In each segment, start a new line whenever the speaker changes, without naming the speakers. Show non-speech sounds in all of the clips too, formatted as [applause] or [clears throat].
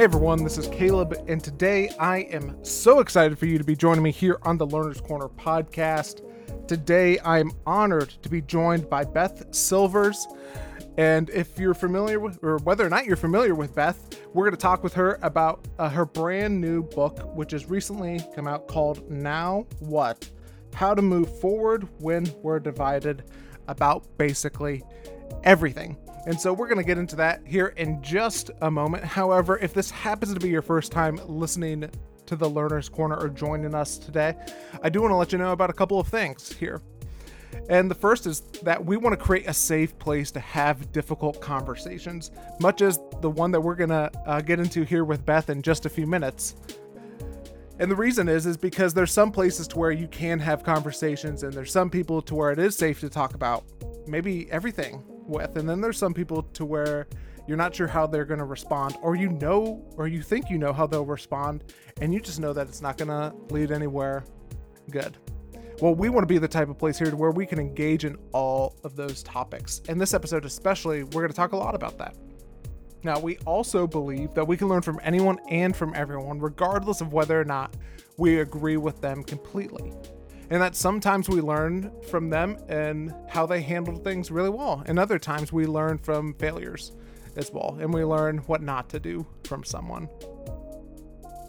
Hey everyone, this is Caleb, and today I am so excited for you to be joining me here on the Learner's Corner podcast. Today I am honored to be joined by Beth Silvers. And if you're familiar with, or whether or not you're familiar with Beth, we're going to talk with her about uh, her brand new book, which has recently come out called Now What? How to Move Forward When We're Divided, about basically everything. And so we're going to get into that here in just a moment. However, if this happens to be your first time listening to the Learner's Corner or joining us today, I do want to let you know about a couple of things here. And the first is that we want to create a safe place to have difficult conversations, much as the one that we're going to uh, get into here with Beth in just a few minutes. And the reason is is because there's some places to where you can have conversations and there's some people to where it is safe to talk about maybe everything with. And then there's some people to where you're not sure how they're going to respond, or you know, or you think you know how they'll respond, and you just know that it's not going to lead anywhere good. Well, we want to be the type of place here to where we can engage in all of those topics. And this episode, especially, we're going to talk a lot about that. Now, we also believe that we can learn from anyone and from everyone, regardless of whether or not we agree with them completely and that sometimes we learn from them and how they handled things really well, and other times we learn from failures as well, and we learn what not to do from someone.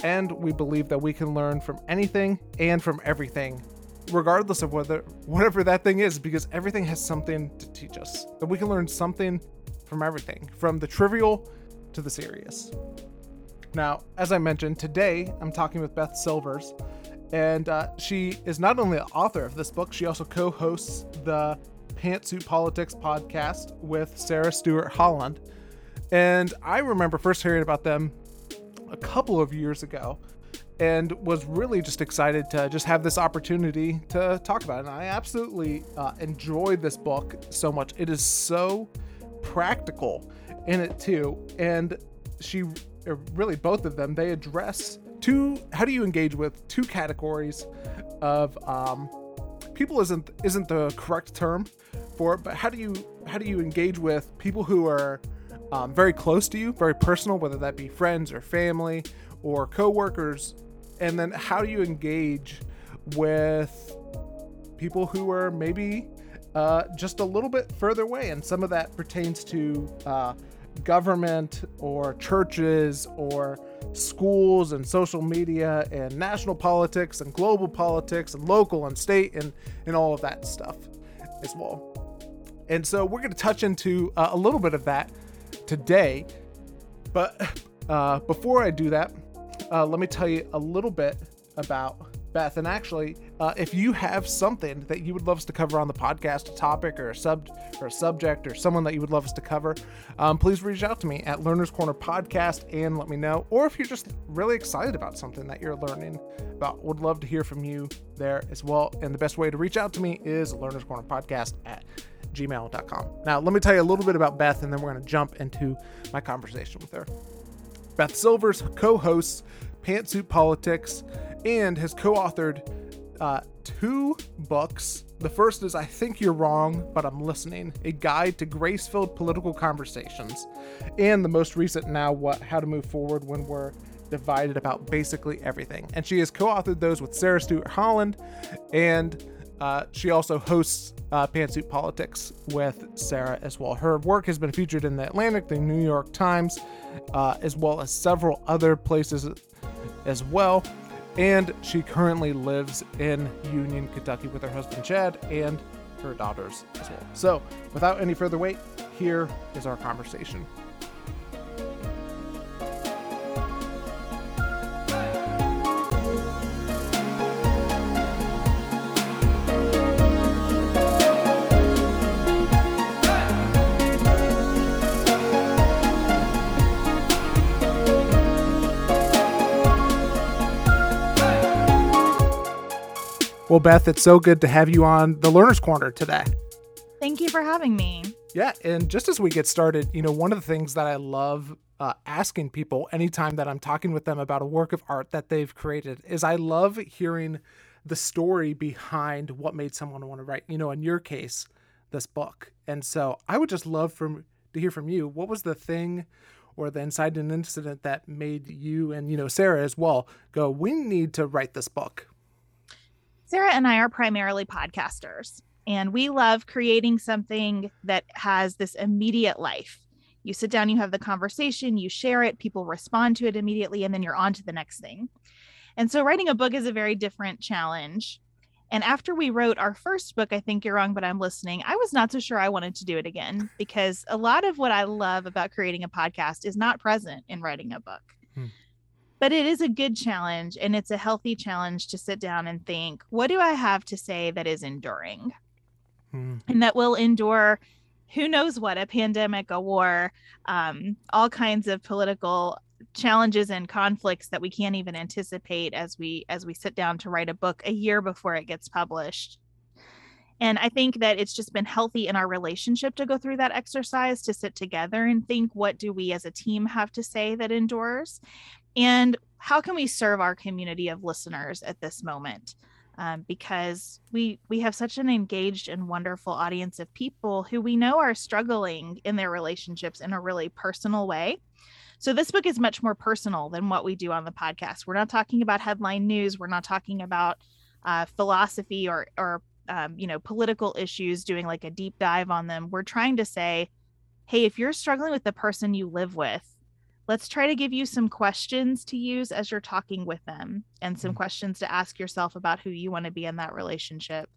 And we believe that we can learn from anything and from everything, regardless of whether whatever that thing is, because everything has something to teach us. That we can learn something from everything, from the trivial to the serious. Now, as I mentioned, today I'm talking with Beth Silvers and uh, she is not only the author of this book, she also co hosts the Pantsuit Politics podcast with Sarah Stewart Holland. And I remember first hearing about them a couple of years ago and was really just excited to just have this opportunity to talk about it. And I absolutely uh, enjoyed this book so much. It is so practical in it, too. And she, really, both of them, they address two how do you engage with two categories of um, people isn't isn't the correct term for it, but how do you how do you engage with people who are um, very close to you, very personal, whether that be friends or family or coworkers, and then how do you engage with people who are maybe uh, just a little bit further away, and some of that pertains to uh, government or churches or schools and social media and national politics and global politics and local and state and, and all of that stuff as well. And so we're going to touch into uh, a little bit of that today. But uh, before I do that, uh, let me tell you a little bit about Beth. And actually, uh, if you have something that you would love us to cover on the podcast, a topic or a sub or a subject or someone that you would love us to cover, um, please reach out to me at Learners Corner Podcast and let me know. Or if you're just really excited about something that you're learning about, would love to hear from you there as well. And the best way to reach out to me is Learners Corner Podcast at gmail.com. Now, let me tell you a little bit about Beth, and then we're going to jump into my conversation with her. Beth Silvers co hosts Pantsuit Politics and has co authored uh, two books. The first is I Think You're Wrong, but I'm Listening, a guide to grace filled political conversations. And the most recent now, what How to Move Forward When We're Divided About Basically Everything. And she has co authored those with Sarah Stewart Holland, and uh, she also hosts uh, Pantsuit Politics with Sarah as well. Her work has been featured in the Atlantic, the New York Times, uh, as well as several other places as well and she currently lives in Union, Kentucky with her husband Chad and her daughters as well. So, without any further wait, here is our conversation. Well, Beth, it's so good to have you on the Learner's Corner today.
Thank you for having me.
Yeah, and just as we get started, you know, one of the things that I love uh, asking people anytime that I'm talking with them about a work of art that they've created is I love hearing the story behind what made someone want to write. You know, in your case, this book. And so I would just love from to hear from you. What was the thing or the inciting incident that made you and you know Sarah as well go we need to write this book
Sarah and I are primarily podcasters and we love creating something that has this immediate life you sit down you have the conversation you share it people respond to it immediately and then you're on to the next thing and so writing a book is a very different challenge and after we wrote our first book, I think you're wrong, but I'm listening. I was not so sure I wanted to do it again because a lot of what I love about creating a podcast is not present in writing a book. But it is a good challenge and it's a healthy challenge to sit down and think, what do I have to say that is enduring? Hmm. And that will endure who knows what a pandemic, a war, um, all kinds of political challenges and conflicts that we can't even anticipate as we as we sit down to write a book a year before it gets published and i think that it's just been healthy in our relationship to go through that exercise to sit together and think what do we as a team have to say that endures and how can we serve our community of listeners at this moment um, because we we have such an engaged and wonderful audience of people who we know are struggling in their relationships in a really personal way so this book is much more personal than what we do on the podcast. We're not talking about headline news. We're not talking about uh, philosophy or or um, you know political issues. Doing like a deep dive on them. We're trying to say, hey, if you're struggling with the person you live with, let's try to give you some questions to use as you're talking with them, and some mm-hmm. questions to ask yourself about who you want to be in that relationship.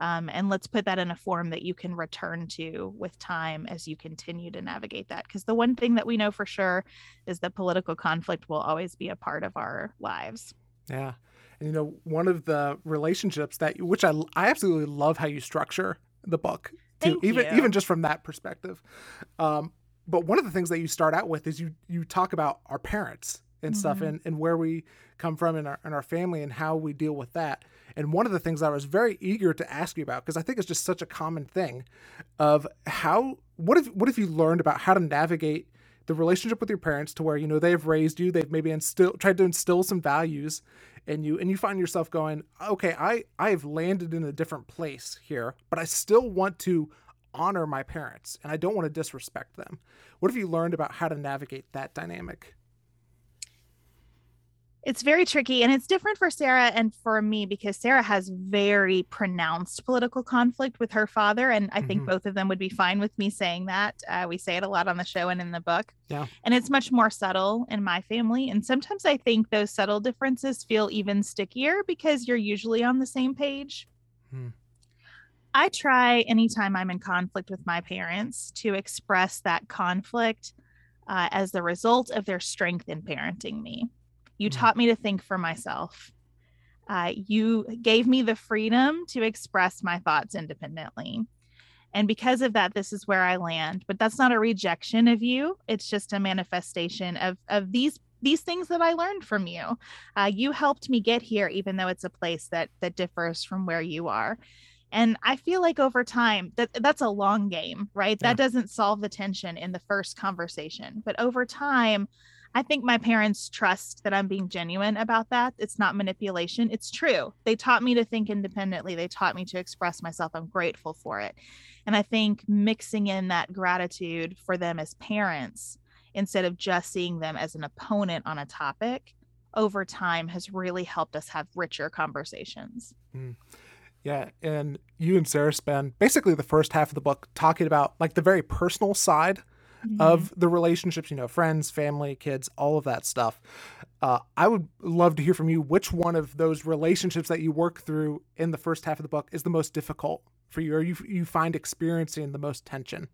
Um, and let's put that in a form that you can return to with time as you continue to navigate that. Because the one thing that we know for sure is that political conflict will always be a part of our lives.
Yeah. And, you know, one of the relationships that, which I, I absolutely love how you structure the book, too,
Thank
even,
you.
even just from that perspective. Um, but one of the things that you start out with is you, you talk about our parents and mm-hmm. stuff and, and where we come from in our, in our family and how we deal with that. And one of the things I was very eager to ask you about, because I think it's just such a common thing, of how what if what if you learned about how to navigate the relationship with your parents to where you know they've raised you, they've maybe instill tried to instill some values in you, and you find yourself going, okay, I I have landed in a different place here, but I still want to honor my parents and I don't want to disrespect them. What have you learned about how to navigate that dynamic?
it's very tricky and it's different for Sarah and for me because Sarah has very pronounced political conflict with her father. And I think mm-hmm. both of them would be fine with me saying that. Uh, we say it a lot on the show and in the book.
Yeah.
And it's much more subtle in my family. And sometimes I think those subtle differences feel even stickier because you're usually on the same page. Hmm. I try anytime I'm in conflict with my parents to express that conflict uh, as the result of their strength in parenting me. You mm-hmm. taught me to think for myself. Uh, you gave me the freedom to express my thoughts independently. And because of that, this is where I land. But that's not a rejection of you. It's just a manifestation of, of these these things that I learned from you. Uh, you helped me get here, even though it's a place that that differs from where you are. And I feel like over time that that's a long game, right? Yeah. That doesn't solve the tension in the first conversation, but over time, I think my parents trust that I'm being genuine about that. It's not manipulation. It's true. They taught me to think independently. They taught me to express myself. I'm grateful for it. And I think mixing in that gratitude for them as parents instead of just seeing them as an opponent on a topic over time has really helped us have richer conversations.
Mm. Yeah, and you and Sarah spend basically the first half of the book talking about like the very personal side mm-hmm. of the relationships, you know, friends, family, kids, all of that stuff. Uh, I would love to hear from you which one of those relationships that you work through in the first half of the book is the most difficult for you, or you you find experiencing the most tension.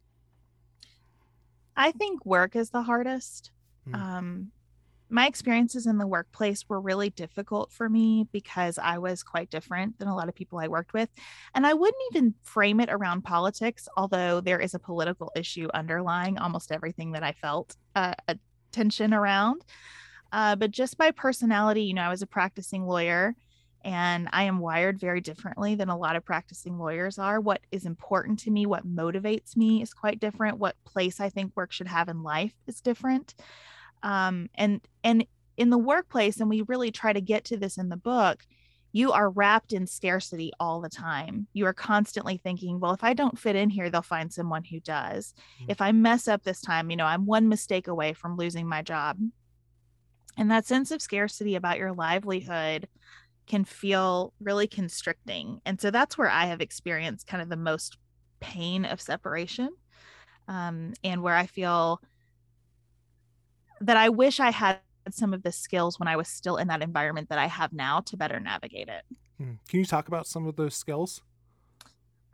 I think work is the hardest. Mm. Um, my experiences in the workplace were really difficult for me because I was quite different than a lot of people I worked with. And I wouldn't even frame it around politics, although there is a political issue underlying almost everything that I felt uh, a tension around. Uh, but just by personality, you know, I was a practicing lawyer and I am wired very differently than a lot of practicing lawyers are. What is important to me, what motivates me is quite different. What place I think work should have in life is different um, and and in the workplace and we really try to get to this in the book you are wrapped in scarcity all the time. You are constantly thinking, well, if I don't fit in here, they'll find someone who does. Mm-hmm. If I mess up this time, you know, I'm one mistake away from losing my job. And that sense of scarcity about your livelihood can feel really constricting. And so that's where I have experienced kind of the most pain of separation um, and where I feel that I wish I had some of the skills when I was still in that environment that I have now to better navigate it.
Hmm. Can you talk about some of those skills?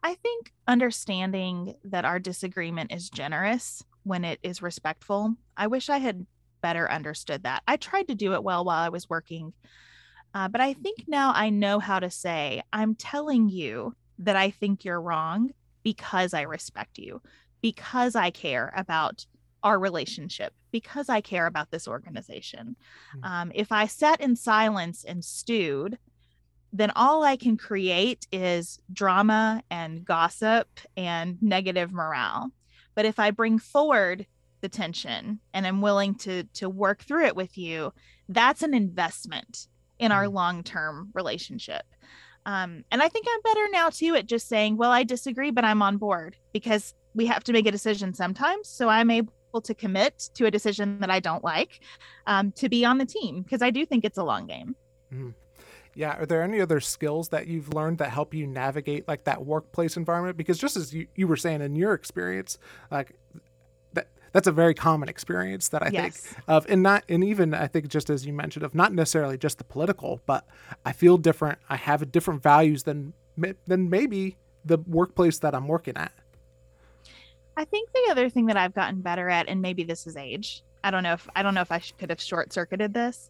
I think understanding that our disagreement is generous when it is respectful. I wish I had better understood that. I tried to do it well while I was working, uh, but I think now I know how to say, I'm telling you that I think you're wrong because I respect you, because I care about our relationship because I care about this organization. Mm-hmm. Um, if I sat in silence and stewed, then all I can create is drama and gossip and negative morale. But if I bring forward the tension and I'm willing to to work through it with you, that's an investment in our mm-hmm. long-term relationship. Um, and I think I'm better now too at just saying, well, I disagree, but I'm on board because we have to make a decision sometimes. So I'm able to commit to a decision that I don't like um, to be on the team because I do think it's a long game.
Mm-hmm. Yeah. Are there any other skills that you've learned that help you navigate like that workplace environment? Because just as you, you were saying in your experience, like that that's a very common experience that I yes. think of, and not, and even I think just as you mentioned of not necessarily just the political, but I feel different. I have different values than than maybe the workplace that I'm working at.
I think the other thing that I've gotten better at, and maybe this is age. I don't know if I don't know if I could have short circuited this,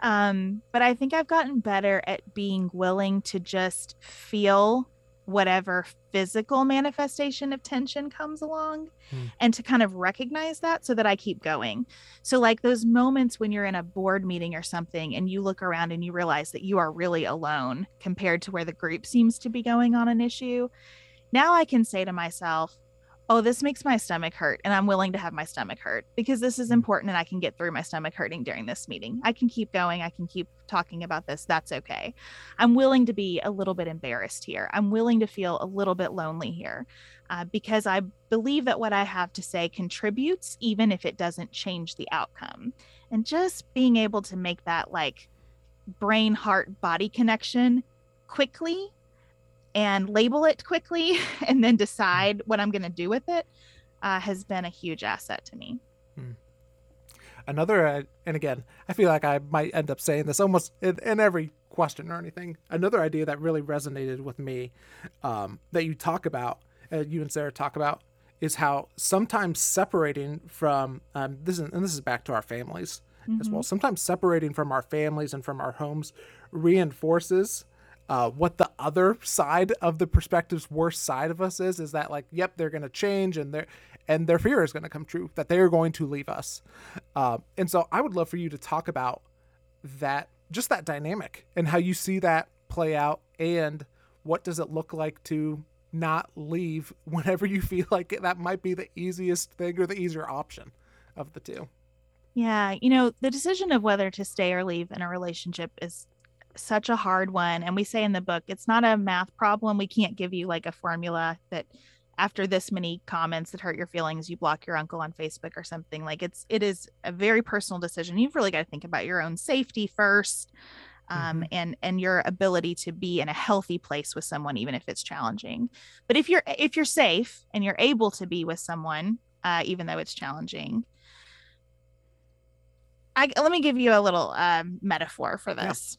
um, but I think I've gotten better at being willing to just feel whatever physical manifestation of tension comes along hmm. and to kind of recognize that so that I keep going. So, like those moments when you're in a board meeting or something and you look around and you realize that you are really alone compared to where the group seems to be going on an issue. Now I can say to myself, oh, this makes my stomach hurt, and I'm willing to have my stomach hurt because this is mm. important and I can get through my stomach hurting during this meeting. I can keep going. I can keep talking about this. That's okay. I'm willing to be a little bit embarrassed here. I'm willing to feel a little bit lonely here uh, because I believe that what I have to say contributes, even if it doesn't change the outcome. And just being able to make that like brain, heart, body connection quickly and label it quickly [laughs] and then decide what I'm going to do with it uh, has been a huge asset to me. Hmm.
Another, uh, and again, I feel like I might end up saying this almost in, in every question or anything. Another idea that really resonated with me um, that you talk about, uh, you and Sarah talk about, is how sometimes separating from um, this is and this is back to our families mm-hmm. as well. Mm-hmm. Sometimes separating from our families and from our homes reinforces uh, what the other side of the perspective's worst side of us is is that like yep they're going to change and their and their fear is going to come true that they are going to leave us. Uh, and so i would love for you to talk about that just that dynamic and how you see that play out and what does it look like to not leave [laughs] whenever you feel like that might be the easiest thing or the easier option of the two.
Yeah you know the decision of whether to stay or leave in a relationship is such a hard one. And we say in the book, it's not a math problem. We can't give you like a formula that after this many comments that hurt your feelings, you block your uncle on Facebook or something. Like it's it is a very personal decision. You've really got to think about your own safety first. Um, mm-hmm. and and your ability to be in a healthy place with someone even if it's challenging but if you're if you're safe and you're able to be with someone uh, even though it's challenging I, let me give you a little um, metaphor for this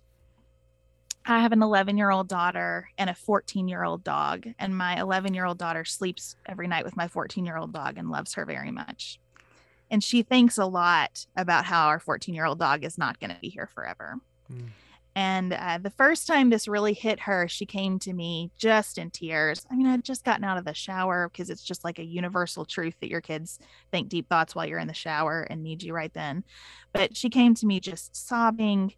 I have an 11 year old daughter and a 14 year old dog, and my 11 year old daughter sleeps every night with my 14 year old dog and loves her very much. And she thinks a lot about how our 14 year old dog is not going to be here forever. Mm. And uh, the first time this really hit her, she came to me just in tears. I mean, I'd just gotten out of the shower because it's just like a universal truth that your kids think deep thoughts while you're in the shower and need you right then. But she came to me just sobbing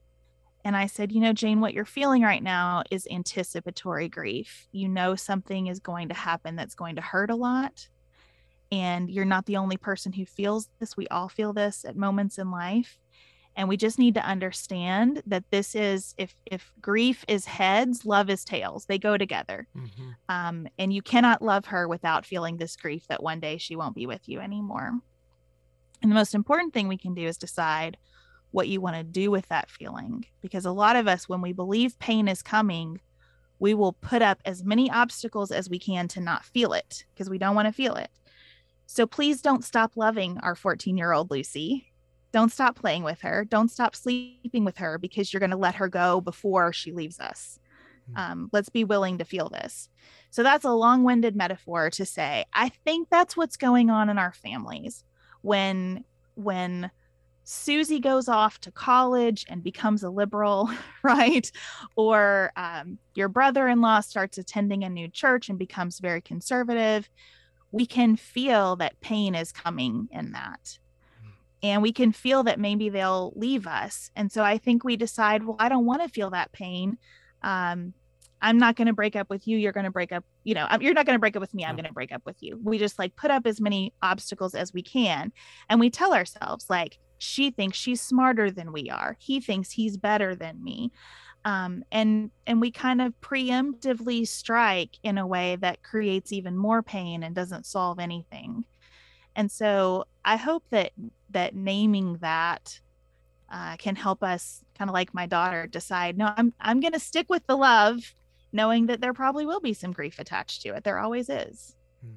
and I said, You know, Jane, what you're feeling right now is anticipatory grief. You know, something is going to happen that's going to hurt a lot. And you're not the only person who feels this. We all feel this at moments in life. and we just need to understand that this is if if grief is heads love is tails they go together mm-hmm. um, and you cannot love her without feeling this grief that one day she won't be with you anymore and the most important thing we can do is decide what you want to do with that feeling because a lot of us when we believe pain is coming we will put up as many obstacles as we can to not feel it because we don't want to feel it so please don't stop loving our 14 year old lucy don't stop playing with her. Don't stop sleeping with her because you're going to let her go before she leaves us. Hmm. Um, let's be willing to feel this. So that's a long winded metaphor to say, I think that's what's going on in our families when, when, Susie goes off to college and becomes a liberal, [laughs] right? Or um, your brother in law starts attending a new church and becomes very conservative. We can feel that pain is coming in that. And we can feel that maybe they'll leave us. And so i think we decide well i don't want to feel that pain. Um, i'm not going to break up with you. You're going to break up you know you're not going to break up with me. I'm going to break up with you. We just like put up as many obstacles as we can. And we tell ourselves like she thinks she's smarter than we are. He thinks he's better than me. Um, and and we kind of preemptively strike in a way that creates even more pain and doesn't solve anything. And so i hope that that naming that uh, can help us kind of like my daughter decide no i'm i'm going to stick with the love knowing that there probably will be some grief attached to it. There always is. Hmm.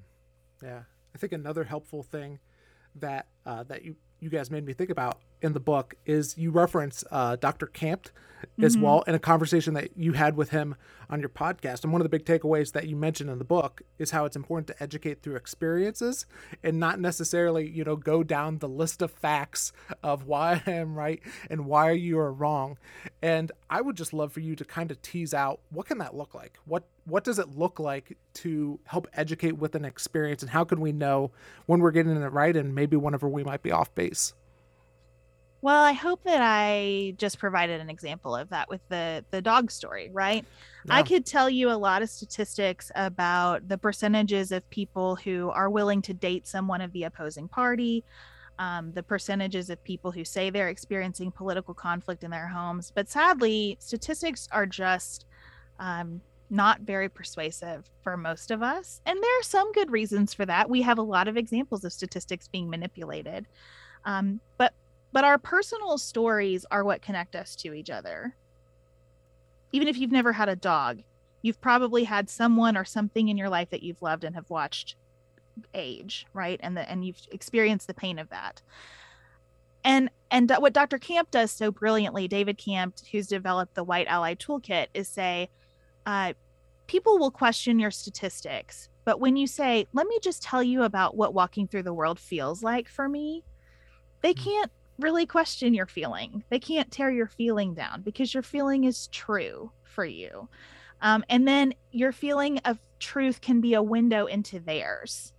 yeah. I think another helpful thing that uh, that you you guys made me think about in the book is you reference uh, Dr. Campt as mm-hmm. well in a conversation that you had with him on your podcast. And one of the big takeaways that you mentioned in the book is how it's important to educate through experiences and not necessarily, you know, go down the list of facts of why [laughs] I am right and why you are wrong. And I would just love for you to kind of tease out what can that look like? What what does it look like to help educate with an experience and how can we know when we're getting it right and maybe whenever we might be off base?
Well, I hope that I just provided an example of that with the the dog story, right? Yeah. I could tell you a lot of statistics about the percentages of people who are willing to date someone of the opposing party, um, the percentages of people who say they're experiencing political conflict in their homes. But sadly, statistics are just um, not very persuasive for most of us. And there are some good reasons for that. We have a lot of examples of statistics being manipulated. Um, but but our personal stories are what connect us to each other. Even if you've never had a dog, you've probably had someone or something in your life that you've loved and have watched age, right? And the and you've experienced the pain of that. And and what Dr. Campt does so brilliantly, David Campt, who's developed the White Ally Toolkit, is say, uh, people will question your statistics, but when you say, "Let me just tell you about what walking through the world feels like for me," they mm. can't really question your feeling. They can't tear your feeling down because your feeling is true for you. Um, and then your feeling of truth can be a window into theirs.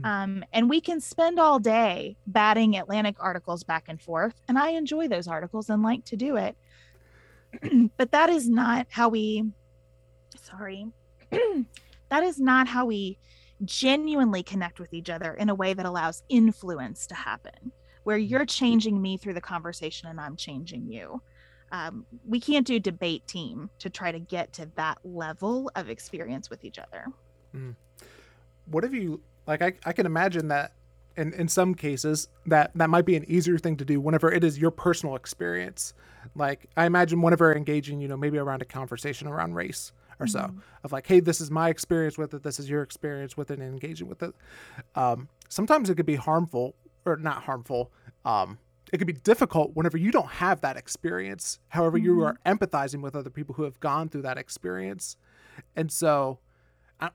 Hmm. Um, and we can spend all day batting Atlantic articles back and forth. And I enjoy those articles and like to do it. [clears throat] but that is not how we, sorry, [clears throat] that is not how we genuinely connect with each other in a way that allows influence to happen where mm-hmm. you're changing me through the conversation and I'm changing you. Um, we can't do debate team to try to get to that level of experience with each other. Mm.
What have you like? I, I can imagine that in, in some cases that that might be an easier thing to do whenever it is your personal experience. Like I imagine whenever engaging, you know, maybe around a conversation around race or so mm-hmm. of like, hey, this is my experience with it. This is your experience with it and engaging with it. Um, sometimes it could be harmful or not harmful. Um, it could be difficult whenever you don't have that experience. However, mm-hmm. you are empathizing with other people who have gone through that experience. And so, I,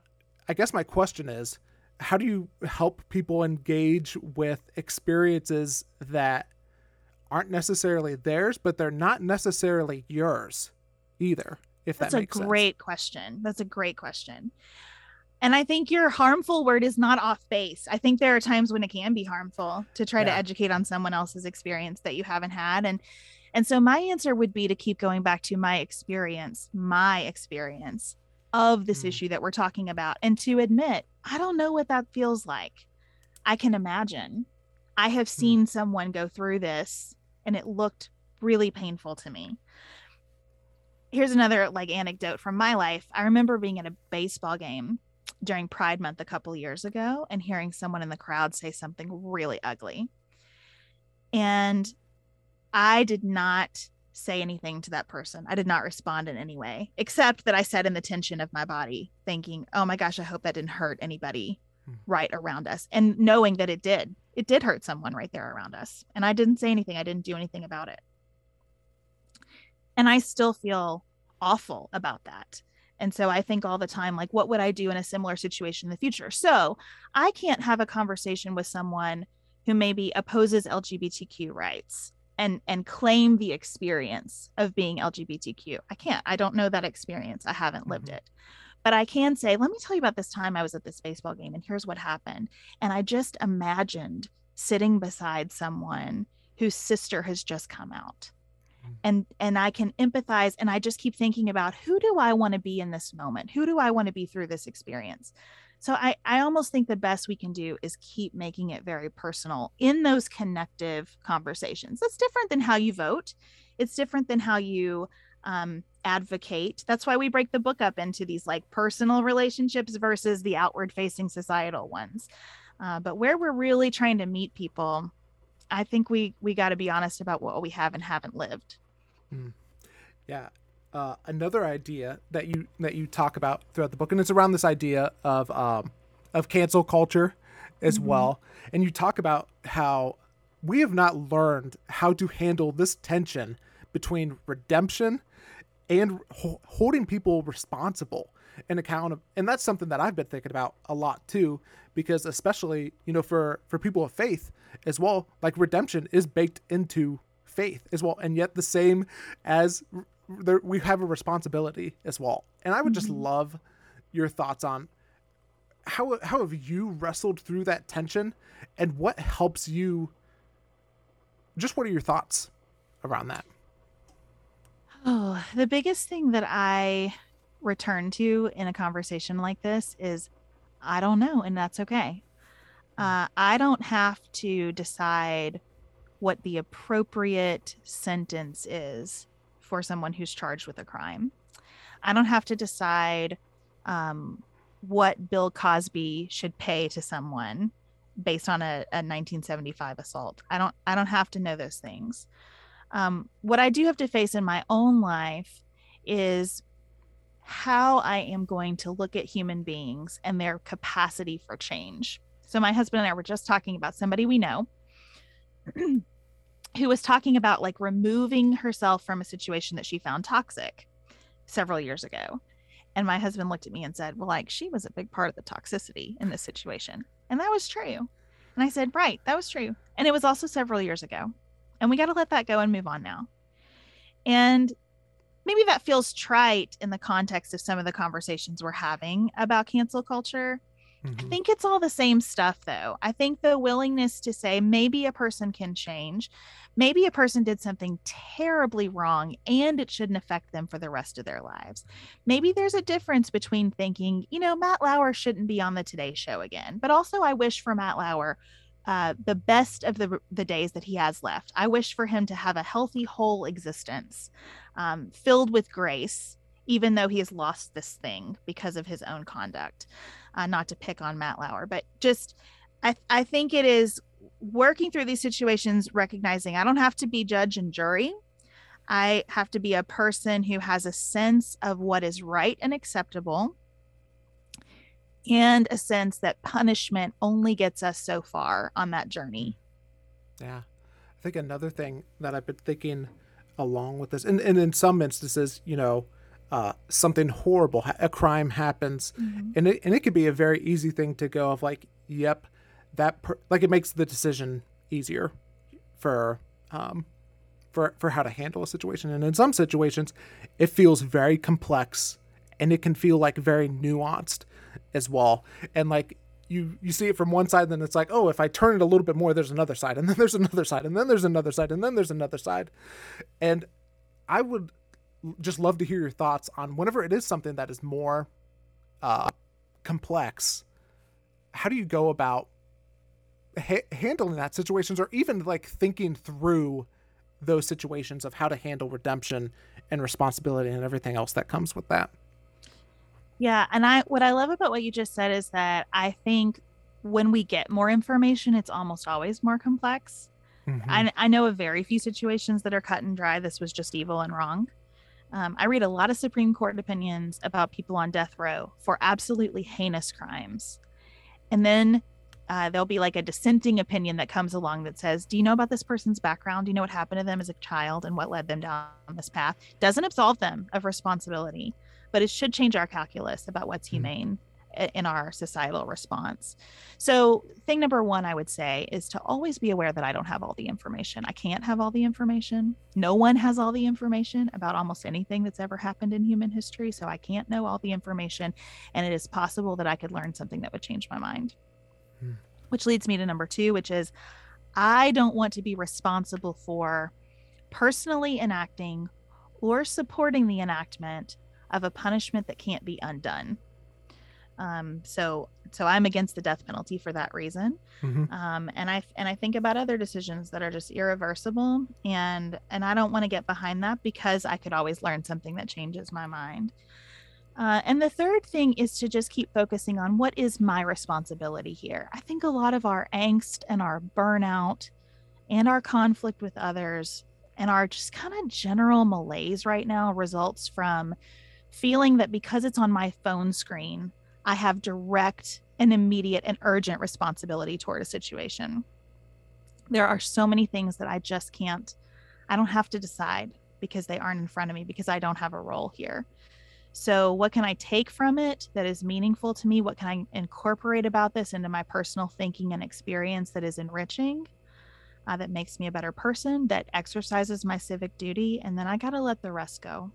I guess my question is how do you help people engage with experiences that aren't necessarily theirs, but they're not necessarily yours either? If
That's
that
a great
sense.
question. That's a great question. And I think your harmful word is not off base. I think there are times when it can be harmful to try yeah. to educate on someone else's experience that you haven't had. And and so my answer would be to keep going back to my experience, my experience of this mm. issue that we're talking about and to admit, I don't know what that feels like. I can imagine. I have mm. seen mm. someone go through this and it looked really painful to me. Here's another like anecdote from my life. I remember being at a baseball game during Pride Month a couple years ago and hearing someone in the crowd say something really ugly. And I did not say anything to that person. I did not respond in any way, except that I said in the tension of my body, thinking, oh my gosh, I hope that didn't hurt anybody hmm. right around us. And knowing that it did, it did hurt someone right there around us. And I didn't say anything, I didn't do anything about it. And I still feel awful about that. And so I think all the time, like, what would I do in a similar situation in the future? So I can't have a conversation with someone who maybe opposes LGBTQ rights and and claim the experience of being LGBTQ. I can't. I don't know that experience. I haven't lived mm-hmm. it. But I can say, let me tell you about this time I was at this baseball game and here's what happened. And I just imagined sitting beside someone whose sister has just come out. And and I can empathize and I just keep thinking about who do I want to be in this moment? Who do I want to be through this experience? So I, I almost think the best we can do is keep making it very personal in those connective conversations. That's different than how you vote. It's different than how you um, advocate. That's why we break the book up into these like personal relationships versus the outward facing societal ones. Uh, but where we're really trying to meet people, I think we we got to be honest about what we have and haven't lived.
Mm. Yeah, uh, another idea that you that you talk about throughout the book, and it's around this idea of um, of cancel culture as mm-hmm. well. And you talk about how we have not learned how to handle this tension between redemption and ho- holding people responsible and accountable. And that's something that I've been thinking about a lot too, because especially you know for for people of faith as well, like redemption is baked into faith as well, and yet the same as there, we have a responsibility as well. And I would just mm-hmm. love your thoughts on how how have you wrestled through that tension and what helps you just what are your thoughts around that?
Oh, the biggest thing that I return to in a conversation like this is I don't know, and that's okay. Mm. Uh, I don't have to decide what the appropriate sentence is for someone who's charged with a crime. I don't have to decide um, what Bill Cosby should pay to someone based on a, a 1975 assault. I don't I don't have to know those things. Um, what I do have to face in my own life is how I am going to look at human beings and their capacity for change. So my husband and I were just talking about somebody we know [clears throat] who was talking about like removing herself from a situation that she found toxic several years ago. And my husband looked at me and said, Well, like she was a big part of the toxicity in this situation. And that was true. And I said, Right, that was true. And it was also several years ago. And we got to let that go and move on now. And maybe that feels trite in the context of some of the conversations we're having about cancel culture. Mm-hmm. I think it's all the same stuff, though. I think the willingness to say maybe a person can change, maybe a person did something terribly wrong and it shouldn't affect them for the rest of their lives. Maybe there's a difference between thinking, you know, Matt Lauer shouldn't be on the Today Show again, but also I wish for Matt Lauer uh, the best of the the days that he has left. I wish for him to have a healthy, whole existence, um, filled with grace, even though he has lost this thing because of his own conduct. Uh, not to pick on Matt Lauer, but just I I think it is working through these situations, recognizing I don't have to be judge and jury. I have to be a person who has a sense of what is right and acceptable and a sense that punishment only gets us so far on that journey.
Yeah. I think another thing that I've been thinking along with this, and, and in some instances, you know, uh, something horrible, a crime happens, mm-hmm. and it and it could be a very easy thing to go of like, yep, that per- like it makes the decision easier for um for for how to handle a situation. And in some situations it feels very complex and it can feel like very nuanced as well. And like you you see it from one side then it's like oh if i turn it a little bit more there's another side and then there's another side and then there's another side and then there's another side. And i would just love to hear your thoughts on whenever it is something that is more uh complex how do you go about ha- handling that situations or even like thinking through those situations of how to handle redemption and responsibility and everything else that comes with that.
Yeah, and I what I love about what you just said is that I think when we get more information, it's almost always more complex. Mm-hmm. I, I know of very few situations that are cut and dry. This was just evil and wrong. Um, I read a lot of Supreme Court opinions about people on death row for absolutely heinous crimes. And then uh, there'll be like a dissenting opinion that comes along that says, Do you know about this person's background? Do you know what happened to them as a child and what led them down this path? Doesn't absolve them of responsibility, but it should change our calculus about what's mm-hmm. In our societal response. So, thing number one, I would say, is to always be aware that I don't have all the information. I can't have all the information. No one has all the information about almost anything that's ever happened in human history. So, I can't know all the information. And it is possible that I could learn something that would change my mind. Hmm. Which leads me to number two, which is I don't want to be responsible for personally enacting or supporting the enactment of a punishment that can't be undone. Um, so so I'm against the death penalty for that reason. Mm-hmm. Um, and I and I think about other decisions that are just irreversible, and and I don't want to get behind that because I could always learn something that changes my mind. Uh, and the third thing is to just keep focusing on what is my responsibility here. I think a lot of our angst and our burnout and our conflict with others and our just kind of general malaise right now results from feeling that because it's on my phone screen, I have direct and immediate and urgent responsibility toward a situation. There are so many things that I just can't, I don't have to decide because they aren't in front of me because I don't have a role here. So, what can I take from it that is meaningful to me? What can I incorporate about this into my personal thinking and experience that is enriching, uh, that makes me a better person, that exercises my civic duty? And then I got to let the rest go,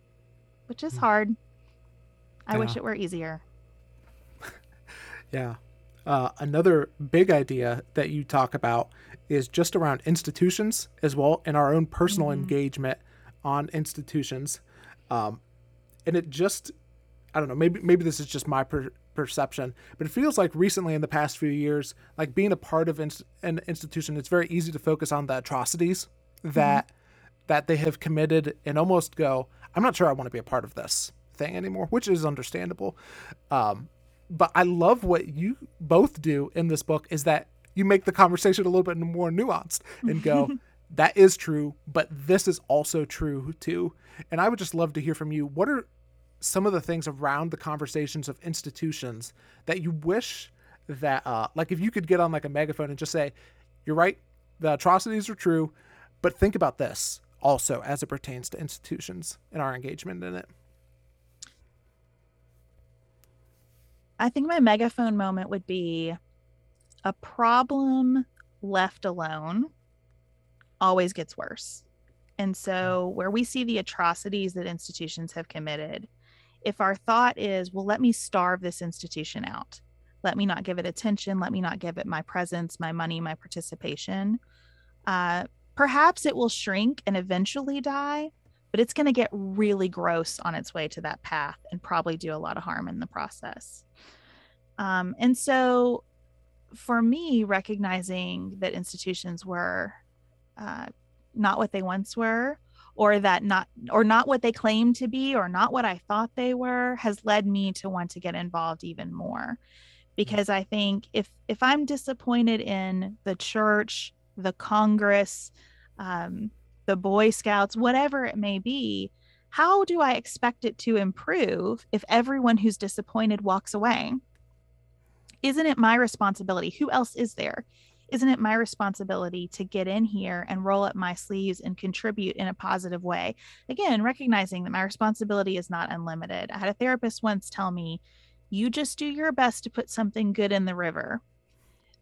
which is hmm. hard. I yeah. wish it were easier.
Yeah. Uh, another big idea that you talk about is just around institutions as well and our own personal mm-hmm. engagement on institutions. Um, and it just, I don't know, maybe maybe this is just my per- perception, but it feels like recently in the past few years, like being a part of inst- an institution, it's very easy to focus on the atrocities that mm-hmm. that they have committed and almost go, I'm not sure I want to be a part of this thing anymore, which is understandable. Um, but I love what you both do in this book is that you make the conversation a little bit more nuanced and go, [laughs] that is true, but this is also true too. And I would just love to hear from you. What are some of the things around the conversations of institutions that you wish that, uh, like, if you could get on like a megaphone and just say, you're right, the atrocities are true, but think about this also as it pertains to institutions and our engagement in it.
I think my megaphone moment would be a problem left alone always gets worse. And so, where we see the atrocities that institutions have committed, if our thought is, well, let me starve this institution out, let me not give it attention, let me not give it my presence, my money, my participation, uh, perhaps it will shrink and eventually die, but it's going to get really gross on its way to that path and probably do a lot of harm in the process. Um, and so for me, recognizing that institutions were uh, not what they once were, or that not or not what they claim to be or not what I thought they were has led me to want to get involved even more because I think if if I'm disappointed in the church, the Congress, um, the Boy Scouts, whatever it may be, how do I expect it to improve if everyone who's disappointed walks away? Isn't it my responsibility? Who else is there? Isn't it my responsibility to get in here and roll up my sleeves and contribute in a positive way? Again, recognizing that my responsibility is not unlimited. I had a therapist once tell me, you just do your best to put something good in the river.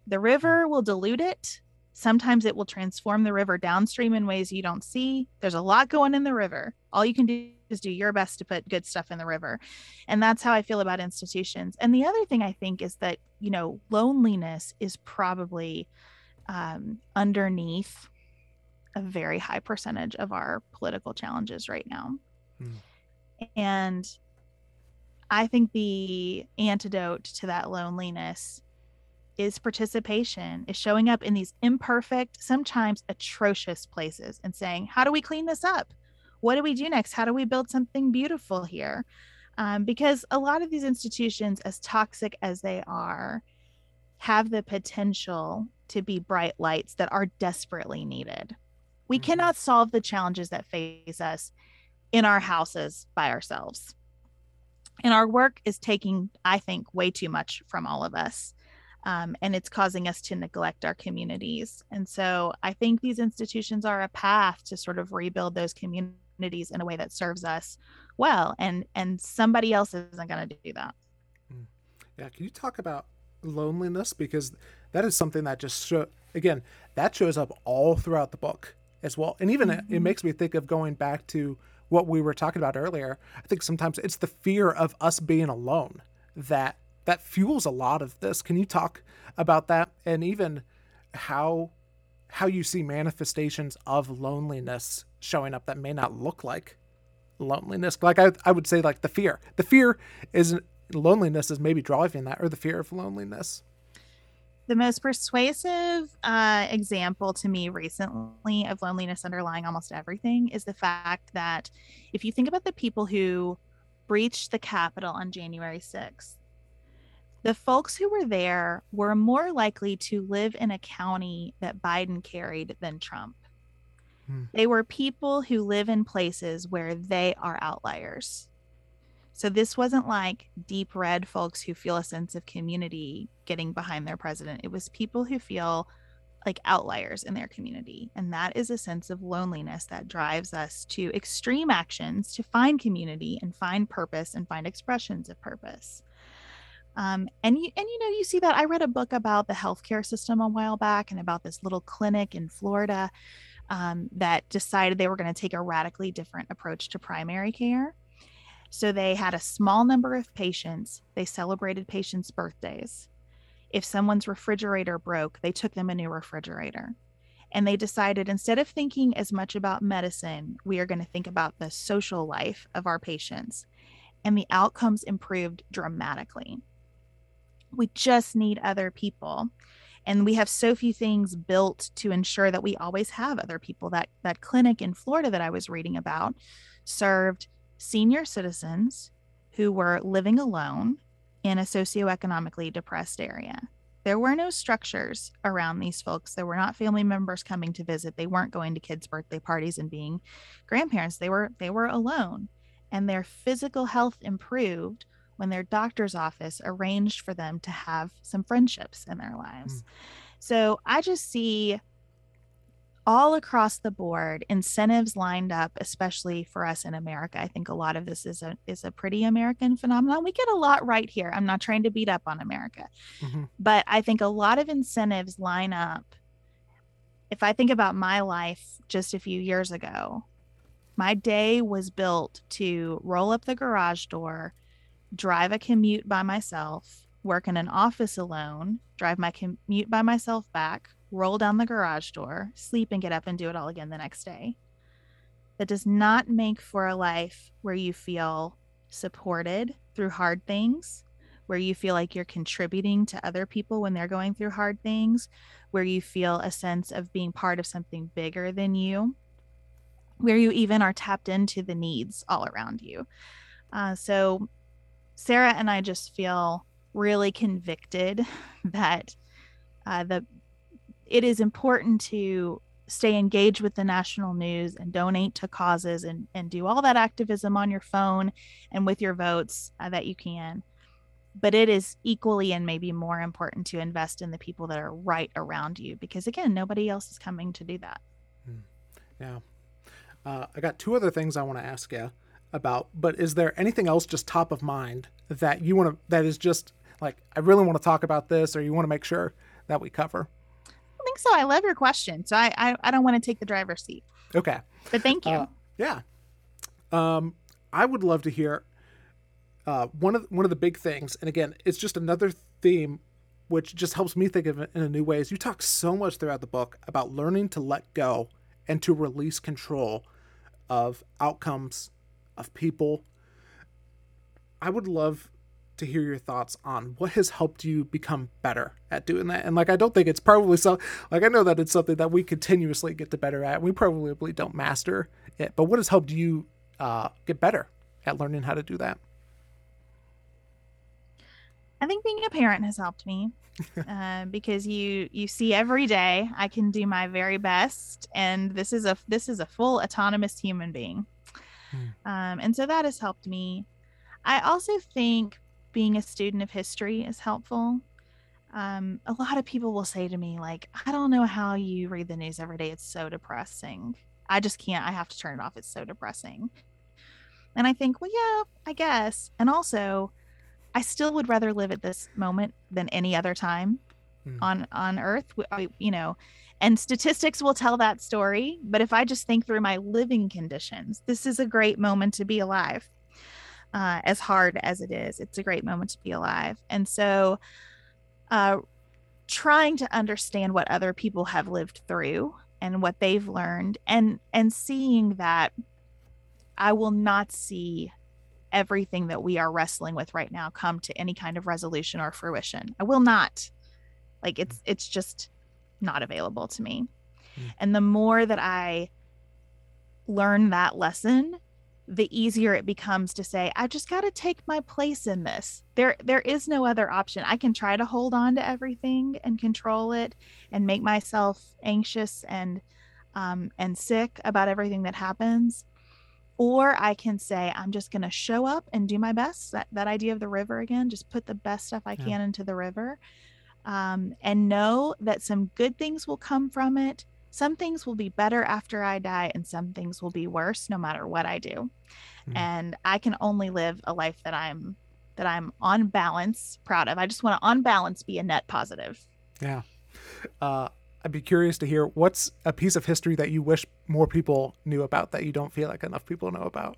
The hmm. river will dilute it. Sometimes it will transform the river downstream in ways you don't see. There's a lot going in the river. All you can do is do your best to put good stuff in the river. And that's how I feel about institutions. And the other thing I think is that, you know, loneliness is probably um, underneath a very high percentage of our political challenges right now. Hmm. And I think the antidote to that loneliness is participation, is showing up in these imperfect, sometimes atrocious places and saying, How do we clean this up? What do we do next? How do we build something beautiful here? Um, because a lot of these institutions, as toxic as they are, have the potential to be bright lights that are desperately needed. We mm-hmm. cannot solve the challenges that face us in our houses by ourselves. And our work is taking, I think, way too much from all of us. Um, and it's causing us to neglect our communities. And so I think these institutions are a path to sort of rebuild those communities in a way that serves us well. And and somebody else isn't going to do that.
Hmm. Yeah, can you talk about loneliness because that is something that just show, again that shows up all throughout the book as well, and even mm-hmm. it, it makes me think of going back to what we were talking about earlier. I think sometimes it's the fear of us being alone that that fuels a lot of this. Can you talk about that and even how how you see manifestations of loneliness showing up that may not look like loneliness? Like I, I would say like the fear. The fear is loneliness is maybe driving that or the fear of loneliness.
The most persuasive uh, example to me recently of loneliness underlying almost everything is the fact that if you think about the people who breached the Capitol on January 6th, the folks who were there were more likely to live in a county that Biden carried than Trump. Hmm. They were people who live in places where they are outliers. So this wasn't like deep red folks who feel a sense of community getting behind their president. It was people who feel like outliers in their community. And that is a sense of loneliness that drives us to extreme actions to find community and find purpose and find expressions of purpose. Um, and you and you know you see that I read a book about the healthcare system a while back and about this little clinic in Florida um, that decided they were going to take a radically different approach to primary care. So they had a small number of patients. They celebrated patients' birthdays. If someone's refrigerator broke, they took them a new refrigerator. And they decided instead of thinking as much about medicine, we are going to think about the social life of our patients. And the outcomes improved dramatically. We just need other people. And we have so few things built to ensure that we always have other people. That that clinic in Florida that I was reading about served senior citizens who were living alone in a socioeconomically depressed area. There were no structures around these folks. There were not family members coming to visit. They weren't going to kids' birthday parties and being grandparents. They were they were alone. And their physical health improved when their doctor's office arranged for them to have some friendships in their lives. Mm. So I just see all across the board incentives lined up especially for us in america i think a lot of this is a is a pretty american phenomenon we get a lot right here i'm not trying to beat up on america mm-hmm. but i think a lot of incentives line up if i think about my life just a few years ago my day was built to roll up the garage door drive a commute by myself, work in an office alone, drive my commute by myself back, roll down the garage door, sleep, and get up and do it all again the next day. That does not make for a life where you feel supported through hard things, where you feel like you're contributing to other people when they're going through hard things, where you feel a sense of being part of something bigger than you, where you even are tapped into the needs all around you. Uh, so Sarah and I just feel really convicted [laughs] that uh, the it is important to stay engaged with the national news and donate to causes and, and do all that activism on your phone and with your votes uh, that you can. But it is equally and maybe more important to invest in the people that are right around you because, again, nobody else is coming to do that.
Hmm. Yeah. Uh, I got two other things I want to ask you about, but is there anything else just top of mind that you want to, that is just like, I really want to talk about this or you want to make sure that we cover?
I think so. I love your question. So I, I, I don't want to take the driver's seat.
Okay.
But thank you. Uh,
yeah. Um, I would love to hear uh, one of one of the big things, and again, it's just another theme which just helps me think of it in a new way. Is you talk so much throughout the book about learning to let go and to release control of outcomes of people. I would love to hear your thoughts on what has helped you become better at doing that. And like, I don't think it's probably so, like, I know that it's something that we continuously get to better at. We probably don't master it, but what has helped you uh, get better at learning how to do that?
I think being a parent has helped me [laughs] uh, because you you see every day I can do my very best, and this is a this is a full autonomous human being, hmm. um, and so that has helped me. I also think being a student of history is helpful. Um, a lot of people will say to me like, "I don't know how you read the news every day. It's so depressing. I just can't. I have to turn it off. It's so depressing." And I think, well, yeah, I guess. And also, I still would rather live at this moment than any other time mm. on on Earth. You know, and statistics will tell that story. But if I just think through my living conditions, this is a great moment to be alive. Uh, as hard as it is, it's a great moment to be alive. And so, uh, trying to understand what other people have lived through and what they've learned, and and seeing that I will not see everything that we are wrestling with right now come to any kind of resolution or fruition. I will not. Like it's it's just not available to me. Mm. And the more that I learn that lesson, the easier it becomes to say, I just got to take my place in this. There there is no other option. I can try to hold on to everything and control it and make myself anxious and um, and sick about everything that happens or I can say, I'm just going to show up and do my best. That, that idea of the river again, just put the best stuff I yeah. can into the river um, and know that some good things will come from it. Some things will be better after I die, and some things will be worse no matter what I do. Mm. And I can only live a life that I'm that I'm on balance proud of. I just want to on balance be a net positive.
Yeah. Uh, I'd be curious to hear what's a piece of history that you wish more people knew about that you don't feel like enough people know about.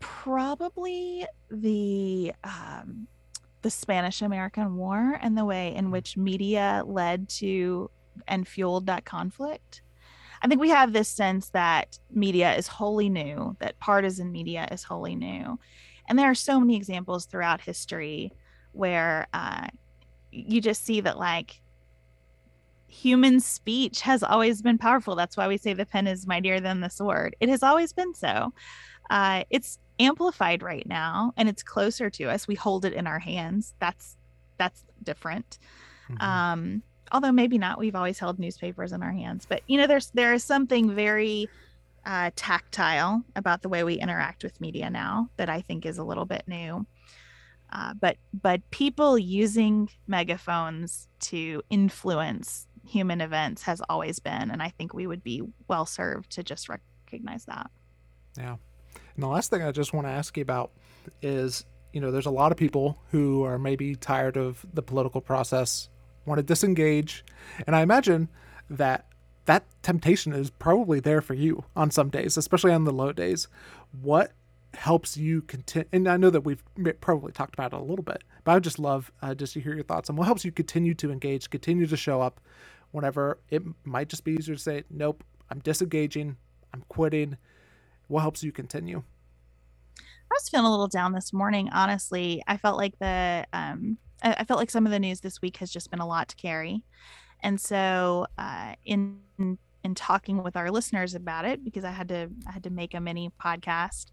Probably the um, the Spanish American War and the way in which media led to and fueled that conflict. I think we have this sense that media is wholly new, that partisan media is wholly new. And there are so many examples throughout history where uh, you just see that like human speech has always been powerful. That's why we say the pen is mightier than the sword. It has always been so. Uh, it's amplified right now, and it's closer to us. We hold it in our hands. That's that's different. Mm-hmm. Um, although maybe not. We've always held newspapers in our hands, but you know, there's there is something very uh, tactile about the way we interact with media now that I think is a little bit new. Uh, but but people using megaphones to influence human events has always been, and I think we would be well served to just recognize that.
Yeah, and the last thing I just want to ask you about is, you know, there's a lot of people who are maybe tired of the political process, want to disengage, and I imagine that that temptation is probably there for you on some days, especially on the low days. What helps you continue and i know that we've probably talked about it a little bit but i would just love uh, just to hear your thoughts on what helps you continue to engage continue to show up whenever it might just be easier to say nope i'm disengaging i'm quitting what helps you continue
i was feeling a little down this morning honestly i felt like the um i felt like some of the news this week has just been a lot to carry and so uh in in talking with our listeners about it because i had to i had to make a mini podcast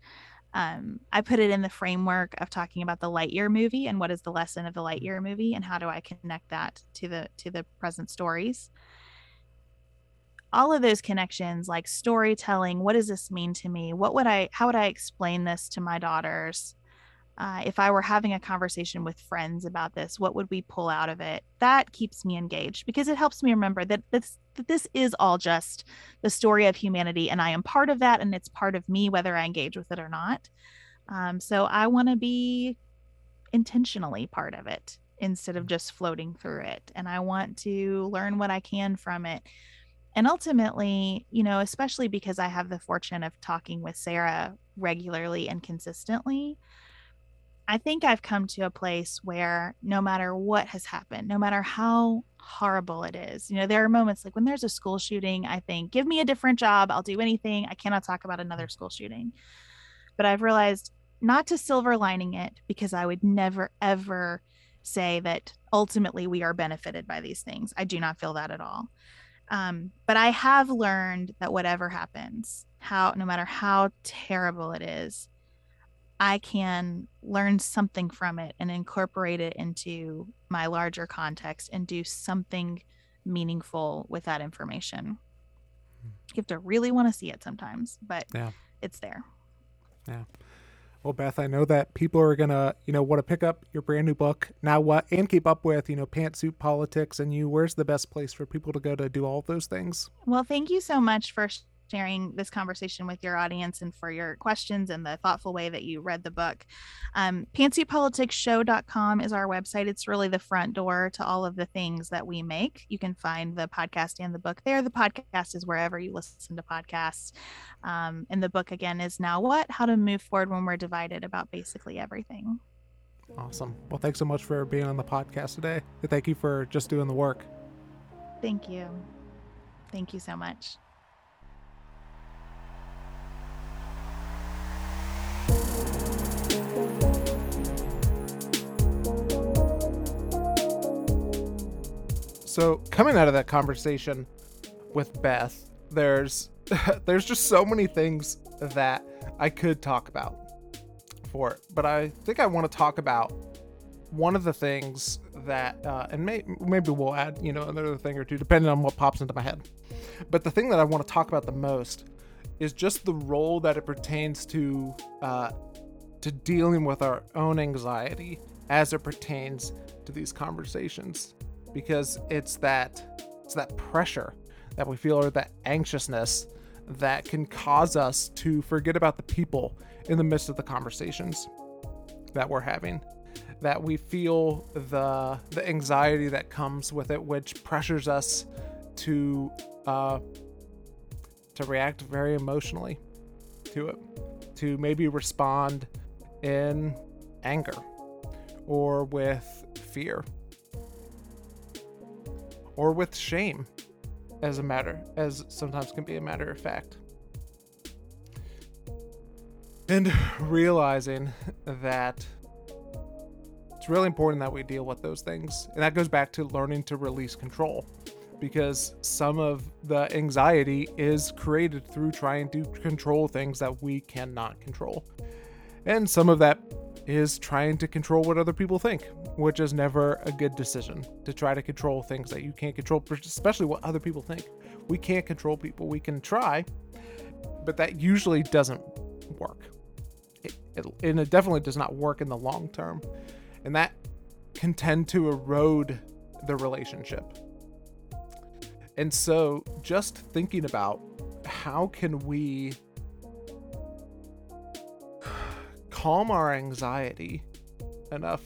um, I put it in the framework of talking about the Lightyear movie and what is the lesson of the. Lightyear movie and how do I connect that to the to the present stories. All of those connections, like storytelling, what does this mean to me? What would I how would I explain this to my daughters? Uh, if I were having a conversation with friends about this, what would we pull out of it? That keeps me engaged because it helps me remember that this that this is all just the story of humanity, and I am part of that, and it's part of me whether I engage with it or not. Um, so I want to be intentionally part of it instead of just floating through it, and I want to learn what I can from it. And ultimately, you know, especially because I have the fortune of talking with Sarah regularly and consistently, I think I've come to a place where no matter what has happened, no matter how horrible it is, you know, there are moments like when there's a school shooting, I think, give me a different job. I'll do anything. I cannot talk about another school shooting. But I've realized not to silver lining it because I would never ever say that ultimately we are benefited by these things. I do not feel that at all. Um, but I have learned that whatever happens, how no matter how terrible it is, I can learn something from it and incorporate it into my larger context and do something meaningful with that information. You have to really want to see it sometimes, but
yeah.
it's there.
Yeah. Well, Beth, I know that people are gonna, you know, want to pick up your brand new book now, what and keep up with, you know, pantsuit politics and you. Where's the best place for people to go to do all those things?
Well, thank you so much for sharing this conversation with your audience and for your questions and the thoughtful way that you read the book. Um, pantsuitpoliticsshow.com is our website. It's really the front door to all of the things that we make. You can find the podcast and the book there. The podcast is wherever you listen to podcasts. Um, and the book, again, is Now What? How to Move Forward When We're Divided about basically everything.
Awesome. Well, thanks so much for being on the podcast today. Thank you for just doing the work.
Thank you. Thank you so much.
So coming out of that conversation with Beth, there's [laughs] there's just so many things that I could talk about for it, but I think I want to talk about one of the things that, uh, and may, maybe we'll add, you know, another thing or two depending on what pops into my head. But the thing that I want to talk about the most is just the role that it pertains to uh, to dealing with our own anxiety as it pertains to these conversations because it's that it's that pressure that we feel or that anxiousness that can cause us to forget about the people in the midst of the conversations that we're having that we feel the the anxiety that comes with it which pressures us to uh to react very emotionally to it to maybe respond in anger or with fear or with shame as a matter as sometimes can be a matter of fact. And [laughs] realizing that it's really important that we deal with those things. And that goes back to learning to release control because some of the anxiety is created through trying to control things that we cannot control. And some of that is trying to control what other people think, which is never a good decision to try to control things that you can't control, especially what other people think. We can't control people. We can try, but that usually doesn't work. It, it, and it definitely does not work in the long term. And that can tend to erode the relationship. And so, just thinking about how can we calm our anxiety enough,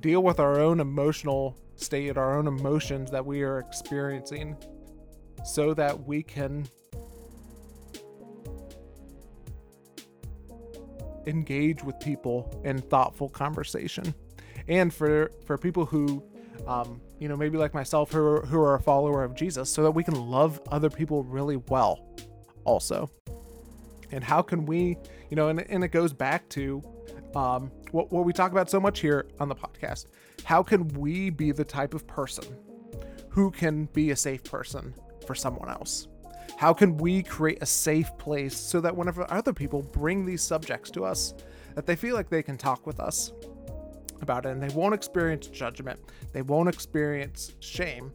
deal with our own emotional state, our own emotions that we are experiencing, so that we can engage with people in thoughtful conversation. And for for people who um, you know, maybe like myself who who are a follower of Jesus, so that we can love other people really well also. And how can we you know, and, and it goes back to um, what, what we talk about so much here on the podcast. How can we be the type of person who can be a safe person for someone else? How can we create a safe place so that whenever other people bring these subjects to us, that they feel like they can talk with us about it and they won't experience judgment, they won't experience shame,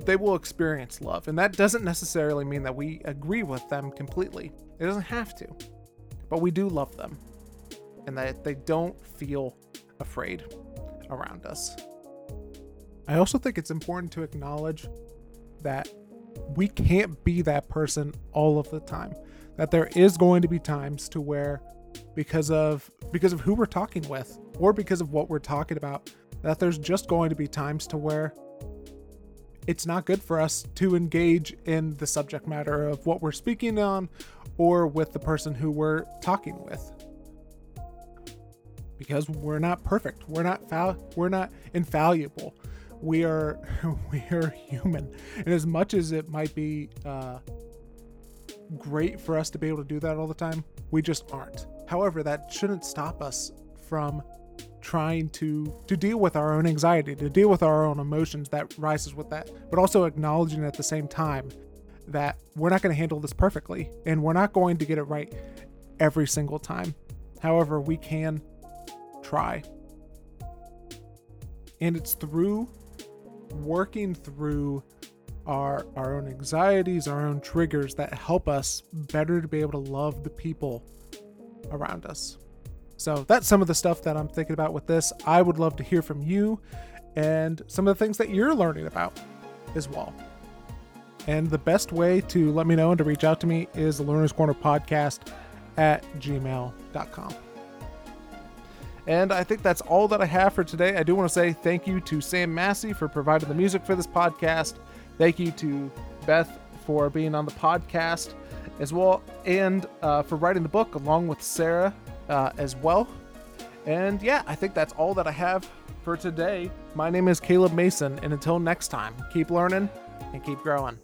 but they will experience love. And that doesn't necessarily mean that we agree with them completely, it doesn't have to but we do love them and that they don't feel afraid around us. I also think it's important to acknowledge that we can't be that person all of the time. That there is going to be times to where because of because of who we're talking with or because of what we're talking about that there's just going to be times to where it's not good for us to engage in the subject matter of what we're speaking on or with the person who we're talking with. Because we're not perfect. We're not fal- we're not infallible. We are [laughs] we are human. And as much as it might be uh, great for us to be able to do that all the time we just aren't. However, that shouldn't stop us from trying to to deal with our own anxiety, to deal with our own emotions that rises with that, but also acknowledging at the same time that we're not going to handle this perfectly and we're not going to get it right every single time. However, we can try. And it's through working through our our own anxieties, our own triggers that help us better to be able to love the people around us. So that's some of the stuff that I'm thinking about with this. I would love to hear from you and some of the things that you're learning about as well. And the best way to let me know and to reach out to me is the Learner's Corner podcast at gmail.com. And I think that's all that I have for today. I do want to say thank you to Sam Massey for providing the music for this podcast. Thank you to Beth for being on the podcast as well, and uh, for writing the book along with Sarah uh, as well. And yeah, I think that's all that I have for today. My name is Caleb Mason, and until next time, keep learning and keep growing.